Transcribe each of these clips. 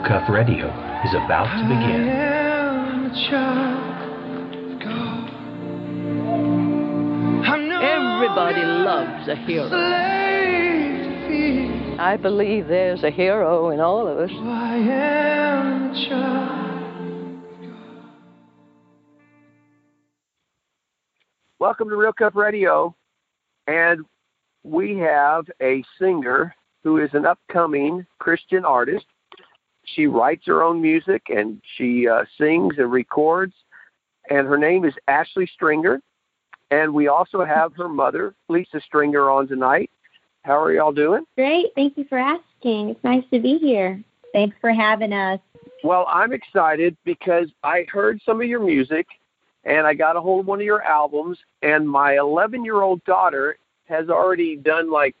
Real Cuff Radio is about to begin. Everybody loves a hero. I believe there's a hero in all of us. Welcome to Real Cup Radio, and we have a singer who is an upcoming Christian artist. She writes her own music and she uh, sings and records, and her name is Ashley Stringer. And we also have her mother, Lisa Stringer, on tonight. How are y'all doing? Great. Thank you for asking. It's nice to be here. Thanks for having us. Well, I'm excited because I heard some of your music and I got a hold of one of your albums, and my 11 year old daughter has already done like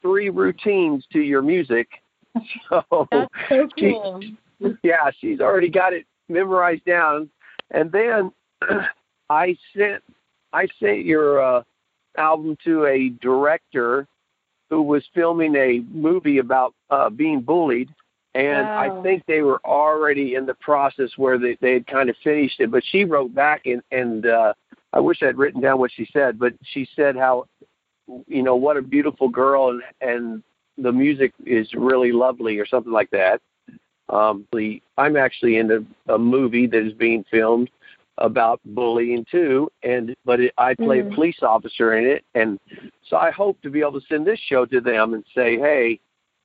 three routines to your music. So, That's so cool. She, yeah, she's already got it memorized down. And then I sent I sent your uh, album to a director who was filming a movie about uh, being bullied, and wow. I think they were already in the process where they they had kind of finished it. But she wrote back and and uh, I wish I'd written down what she said, but she said how you know what a beautiful girl and and the music is really lovely or something like that. Um, the, I'm actually in a, a movie that is being filmed about bullying too, and but it, I play mm-hmm. a police officer in it, and so I hope to be able to send this show to them and say, hey,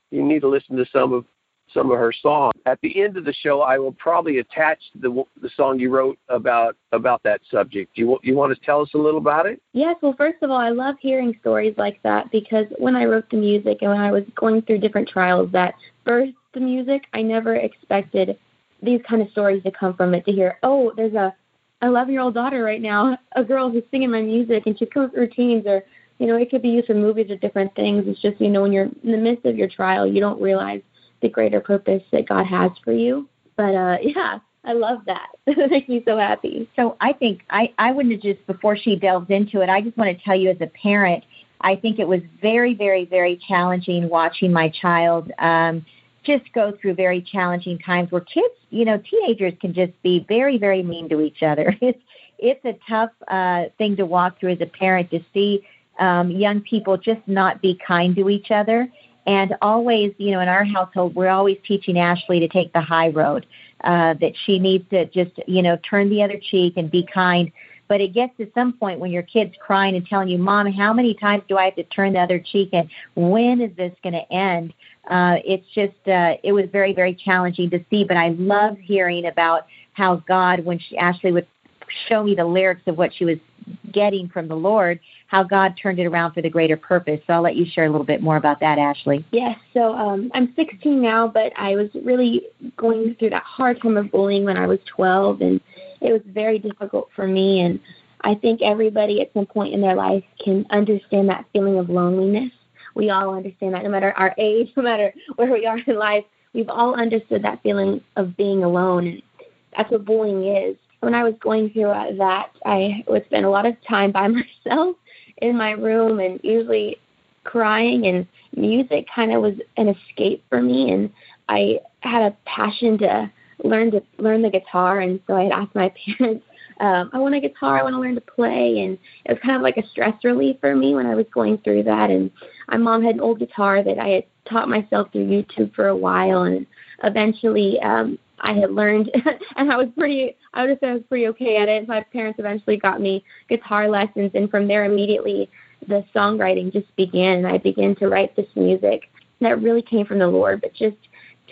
you need to listen to some of some of her songs. At the end of the show, I will probably attach the the song you wrote about about that subject. You you want to tell us a little about it? Yes. Well, first of all, I love hearing stories like that because when I wrote the music and when I was going through different trials that birthed the music, I never expected these kind of stories to come from it. To hear, oh, there's a 11 year old daughter right now, a girl who's singing my music and she's going through routines or you know, it could be used for movies or different things. It's just, you know, when you're in the midst of your trial, you don't realize the greater purpose that God has for you. But uh yeah, I love that. it makes me so happy. So I think I, I wouldn't have just before she delves into it, I just want to tell you as a parent, I think it was very, very, very challenging watching my child um just go through very challenging times where kids, you know, teenagers can just be very, very mean to each other. It's it's a tough uh thing to walk through as a parent to see um young people just not be kind to each other and always, you know, in our household, we're always teaching Ashley to take the high road, uh, that she needs to just, you know, turn the other cheek and be kind. But it gets to some point when your kid's crying and telling you, Mom, how many times do I have to turn the other cheek and when is this going to end? Uh, it's just, uh, it was very, very challenging to see. But I love hearing about how God, when she, Ashley would show me the lyrics of what she was getting from the Lord, how God turned it around for the greater purpose. So I'll let you share a little bit more about that, Ashley. Yes. So um, I'm 16 now, but I was really going through that hard time of bullying when I was 12, and it was very difficult for me. And I think everybody at some point in their life can understand that feeling of loneliness. We all understand that, no matter our age, no matter where we are in life. We've all understood that feeling of being alone, and that's what bullying is when I was going through that, I would spend a lot of time by myself in my room and usually crying and music kind of was an escape for me and I had a passion to learn to learn the guitar and so I had asked my parents um, I want a guitar, I want to learn to play and it was kind of like a stress relief for me when I was going through that and my mom had an old guitar that I had taught myself through YouTube for a while and eventually um I had learned, and I was pretty, I would say I was pretty okay at it. My parents eventually got me guitar lessons, and from there, immediately, the songwriting just began, and I began to write this music that really came from the Lord, but just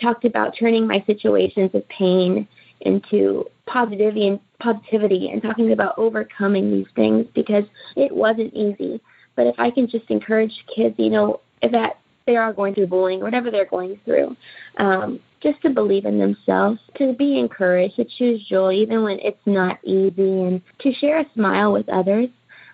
talked about turning my situations of pain into positivity and positivity and talking about overcoming these things because it wasn't easy. But if I can just encourage kids, you know, that they are going through bullying, whatever they're going through, um, just to believe in themselves, to be encouraged, to choose joy even when it's not easy, and to share a smile with others.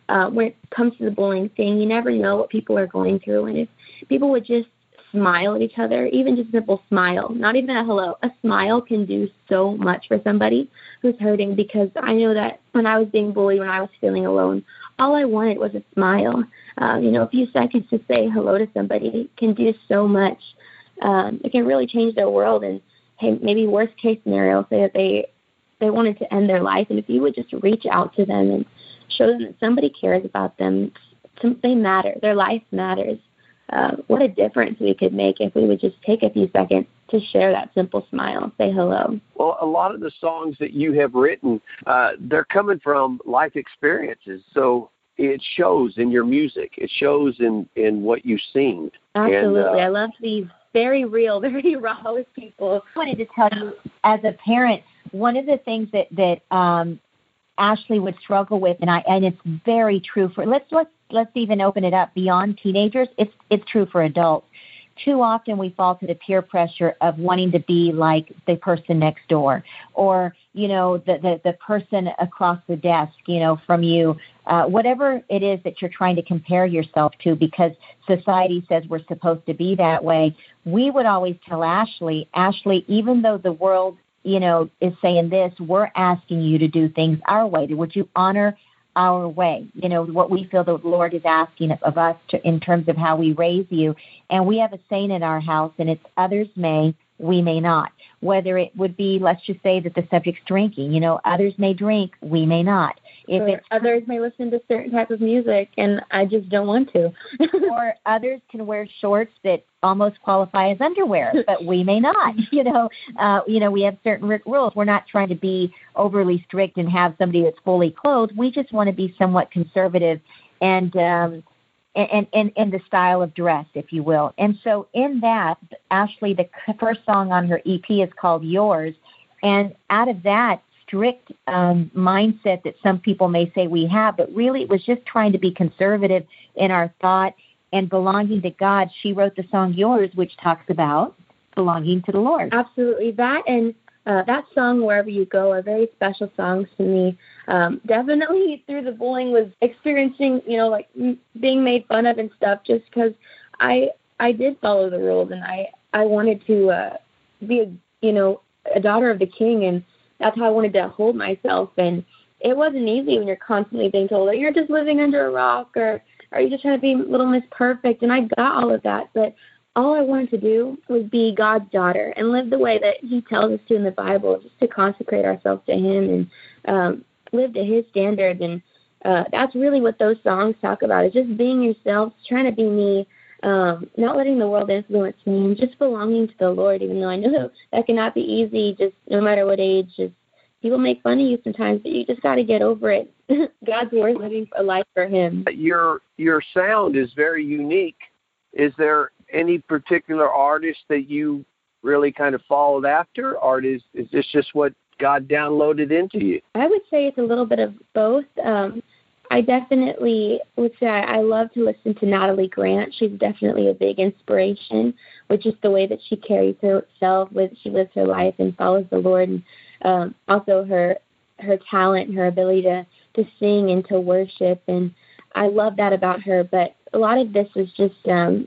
Uh, when it comes to the bullying thing, you never know what people are going through, and if people would just smile at each other, even just a simple smile, not even a hello, a smile can do so much for somebody who's hurting because I know that when I was being bullied, when I was feeling alone, all I wanted was a smile. Uh, you know, a few seconds to say hello to somebody can do so much um, it can really change their world and hey, maybe worst case scenario, say that they they wanted to end their life, and if you would just reach out to them and show them that somebody cares about them, they matter, their life matters. Uh, what a difference we could make if we would just take a few seconds to share that simple smile, say hello. Well, a lot of the songs that you have written, uh, they're coming from life experiences. So it shows in your music. It shows in in what you sing. Absolutely, and, uh, I love be very real, very raw with people. I wanted to tell you, as a parent, one of the things that that um, Ashley would struggle with, and I and it's very true for let's let's let's even open it up beyond teenagers. It's it's true for adults too often we fall to the peer pressure of wanting to be like the person next door or you know the the, the person across the desk you know from you uh, whatever it is that you're trying to compare yourself to because society says we're supposed to be that way we would always tell ashley ashley even though the world you know is saying this we're asking you to do things our way would you honor our way, you know, what we feel the Lord is asking of us to, in terms of how we raise you. And we have a saying in our house, and it's others may, we may not. Whether it would be, let's just say that the subject's drinking, you know, others may drink, we may not. If or it's, others may listen to certain type of music, and I just don't want to. or others can wear shorts that almost qualify as underwear, but we may not. You know, uh, you know, we have certain r- rules. We're not trying to be overly strict and have somebody that's fully clothed. We just want to be somewhat conservative and um, and, and, and the style of dress, if you will. And so in that, Ashley, the first song on her EP is called Yours. And out of that strict um, mindset that some people may say we have, but really it was just trying to be conservative in our thought and belonging to God. She wrote the song Yours, which talks about belonging to the Lord. Absolutely. That and uh, that song, Wherever You Go, are very special songs to me. Um, definitely through the bullying was experiencing, you know, like being made fun of and stuff just because I I did follow the rules and I I wanted to uh, be a you know a daughter of the king and that's how I wanted to hold myself. And it wasn't easy when you're constantly being told that you're just living under a rock or are you just trying to be little miss perfect. And I got all of that. But all I wanted to do was be God's daughter and live the way that He tells us to in the Bible, just to consecrate ourselves to Him and um, live to His standards. And uh, that's really what those songs talk about: is just being yourself, trying to be me, um, not letting the world influence me, and just belonging to the Lord. Even though I know that cannot be easy, just no matter what age, just people make fun of you sometimes, but you just got to get over it. God's worth living a life for Him. Your your sound is very unique. Is there any particular artist that you really kind of followed after, or is is this just what God downloaded into you? I would say it's a little bit of both. Um, I definitely would say I, love to listen to Natalie Grant. She's definitely a big inspiration with just the way that she carries herself, with she lives her life and follows the Lord, and um, also her her talent, her ability to to sing and to worship, and I love that about her. But a lot of this is just um,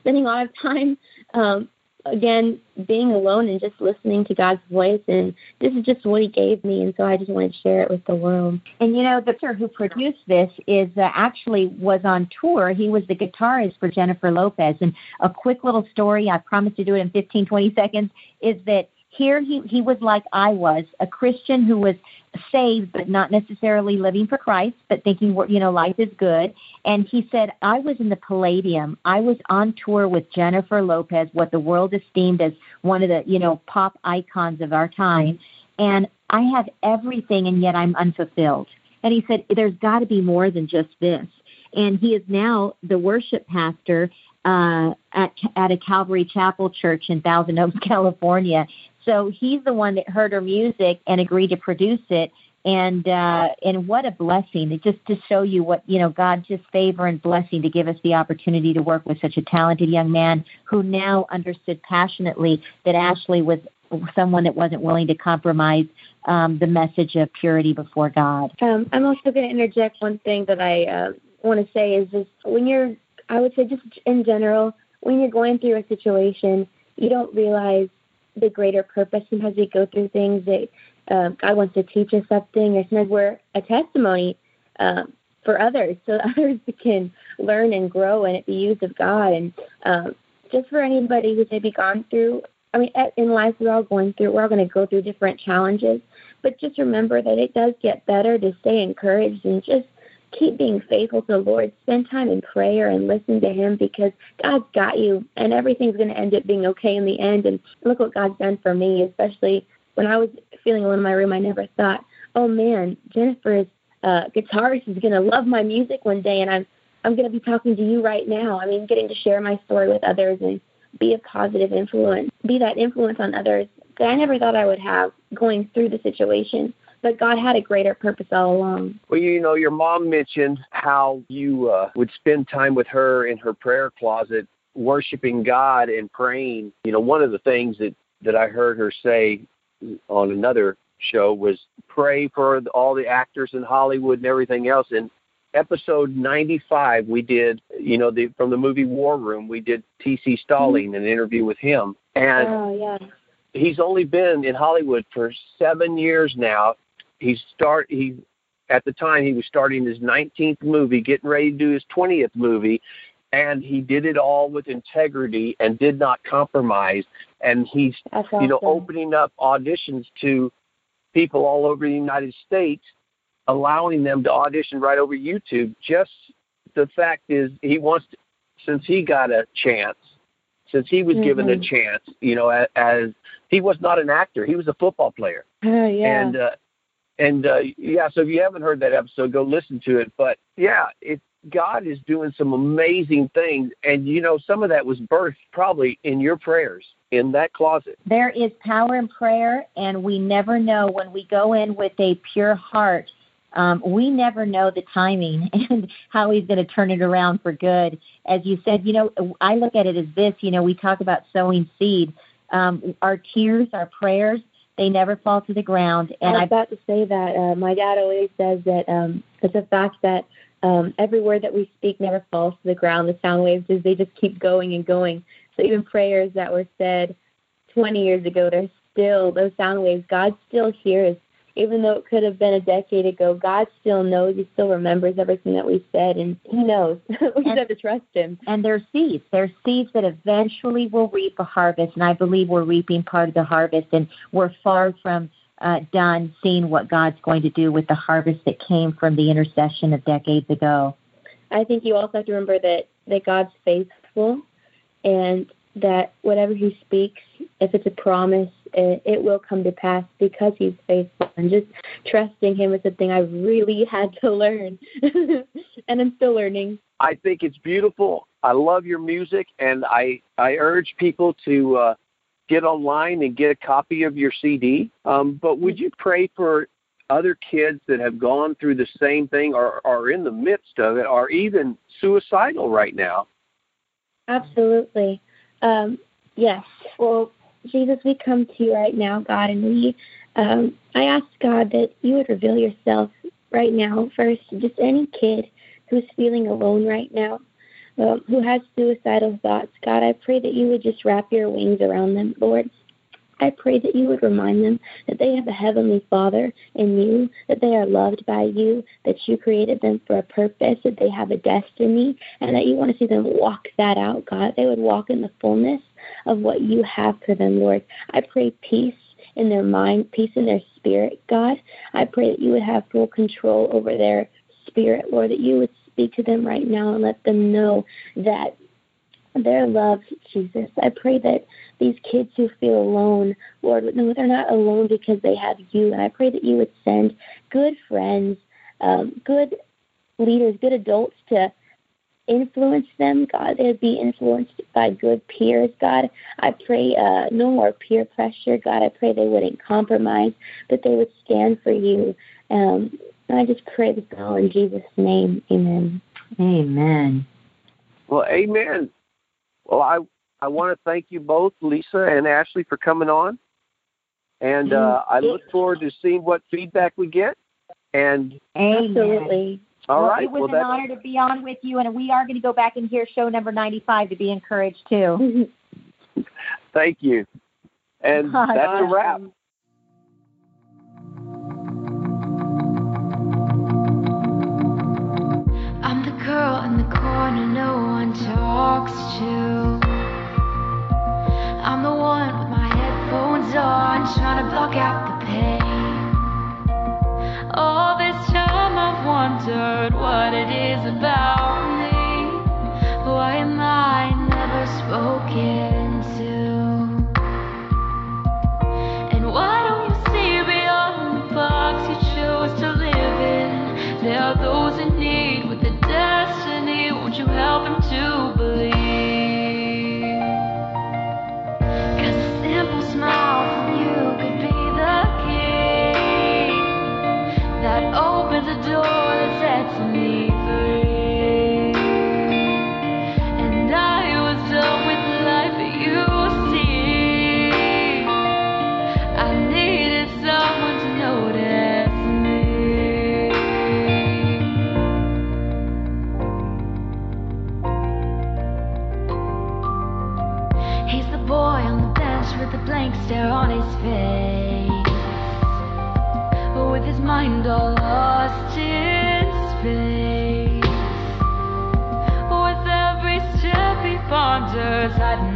spending a lot of time um, again being alone and just listening to God's voice and this is just what he gave me and so I just wanted to share it with the world. And you know the actor who produced this is uh, actually was on tour. He was the guitarist for Jennifer Lopez and a quick little story I promise to do it in 15 20 seconds is that here he, he was like I was, a Christian who was saved but not necessarily living for Christ, but thinking you know life is good. And he said, I was in the Palladium. I was on tour with Jennifer Lopez, what the world esteemed as one of the you know pop icons of our time, and I have everything, and yet I'm unfulfilled. And he said, there's got to be more than just this. And he is now the worship pastor uh, at at a Calvary Chapel church in Thousand Oaks, California. So he's the one that heard her music and agreed to produce it. And uh, and what a blessing! It Just to show you what you know, God's just favor and blessing to give us the opportunity to work with such a talented young man who now understood passionately that Ashley was someone that wasn't willing to compromise um, the message of purity before God. Um, I'm also going to interject one thing that I uh, want to say is just when you're, I would say just in general, when you're going through a situation, you don't realize the greater purpose. Sometimes we go through things that um, God wants to teach us something, or sometimes we're a testimony um, for others, so others can learn and grow and it be used of God. And um, just for anybody who's maybe gone through I mean, in life, we're all going through, we're all going to go through different challenges. But just remember that it does get better to stay encouraged and just keep being faithful to the Lord. Spend time in prayer and listen to Him because God's got you, and everything's going to end up being okay in the end. And look what God's done for me, especially when I was feeling alone in my room. I never thought, oh man, Jennifer's uh, guitarist is going to love my music one day, and I'm I'm going to be talking to you right now. I mean, getting to share my story with others and be a positive influence, be that influence on others that I never thought I would have going through the situation but God had a greater purpose all along. Well, you know, your mom mentioned how you uh, would spend time with her in her prayer closet, worshiping God and praying. You know, one of the things that that I heard her say on another show was pray for all the actors in Hollywood and everything else. And episode 95, we did, you know, the from the movie War Room, we did T.C. Stalling, an interview with him, and. Oh yeah he's only been in Hollywood for seven years now, he start he at the time he was starting his 19th movie, getting ready to do his 20th movie, and he did it all with integrity and did not compromise. And he's awesome. you know opening up auditions to people all over the United States, allowing them to audition right over YouTube. Just the fact is, he wants to, since he got a chance, since he was mm-hmm. given a mm-hmm. chance, you know, as, as he was not an actor, he was a football player. Uh, yeah. And uh, and uh, yeah, so if you haven't heard that episode, go listen to it. But yeah, it God is doing some amazing things, and you know some of that was birthed probably in your prayers in that closet. There is power in prayer, and we never know when we go in with a pure heart. Um, we never know the timing and how he's going to turn it around for good. As you said, you know, I look at it as this. You know, we talk about sowing seed. Um, our tears, our prayers, they never fall to the ground. And I was about to say that uh, my dad always says that um, it's a fact that um, every word that we speak never falls to the ground. The sound waves just they just keep going and going. So even prayers that were said 20 years ago, they're still those sound waves. God still hears even though it could have been a decade ago, God still knows. He still remembers everything that we said, and He knows. we and, just have to trust Him. And there's seeds. There's seeds that eventually will reap a harvest, and I believe we're reaping part of the harvest, and we're far from uh, done seeing what God's going to do with the harvest that came from the intercession of decades ago. I think you also have to remember that that God's faithful, and that whatever He speaks, if it's a promise, it, it will come to pass because He's faithful. And just trusting Him is something I really had to learn, and I'm still learning. I think it's beautiful. I love your music, and I I urge people to uh, get online and get a copy of your CD. Um, but would you pray for other kids that have gone through the same thing or are in the midst of it, or even suicidal right now? Absolutely. Um, yes. Well, Jesus, we come to you right now, God, and we, um, I ask God that you would reveal yourself right now first just any kid who's feeling alone right now, um, who has suicidal thoughts. God, I pray that you would just wrap your wings around them, Lord. I pray that you would remind them that they have a heavenly Father in you, that they are loved by you, that you created them for a purpose, that they have a destiny, and that you want to see them walk that out, God. They would walk in the fullness of what you have for them, Lord. I pray peace in their mind, peace in their spirit, God. I pray that you would have full control over their spirit, Lord, that you would speak to them right now and let them know that they're loved, Jesus. I pray that these kids who feel alone, Lord, no, they're not alone because they have you. And I pray that you would send good friends, um, good leaders, good adults to influence them, God. They'd be influenced by good peers, God. I pray uh, no more peer pressure, God. I pray they wouldn't compromise, but they would stand for you. Um, and I just pray this all in Jesus' name. Amen. Amen. Well, amen. Well, I I want to thank you both, Lisa and Ashley, for coming on. And uh, I look forward to seeing what feedback we get. And absolutely. All well, right. It was well, an honor to be on with you, and we are going to go back and hear show number 95 to be encouraged too. Thank you. And that's a wrap. no one talks to. I'm the one with my headphones on, trying to block out the pain. Neuzeiten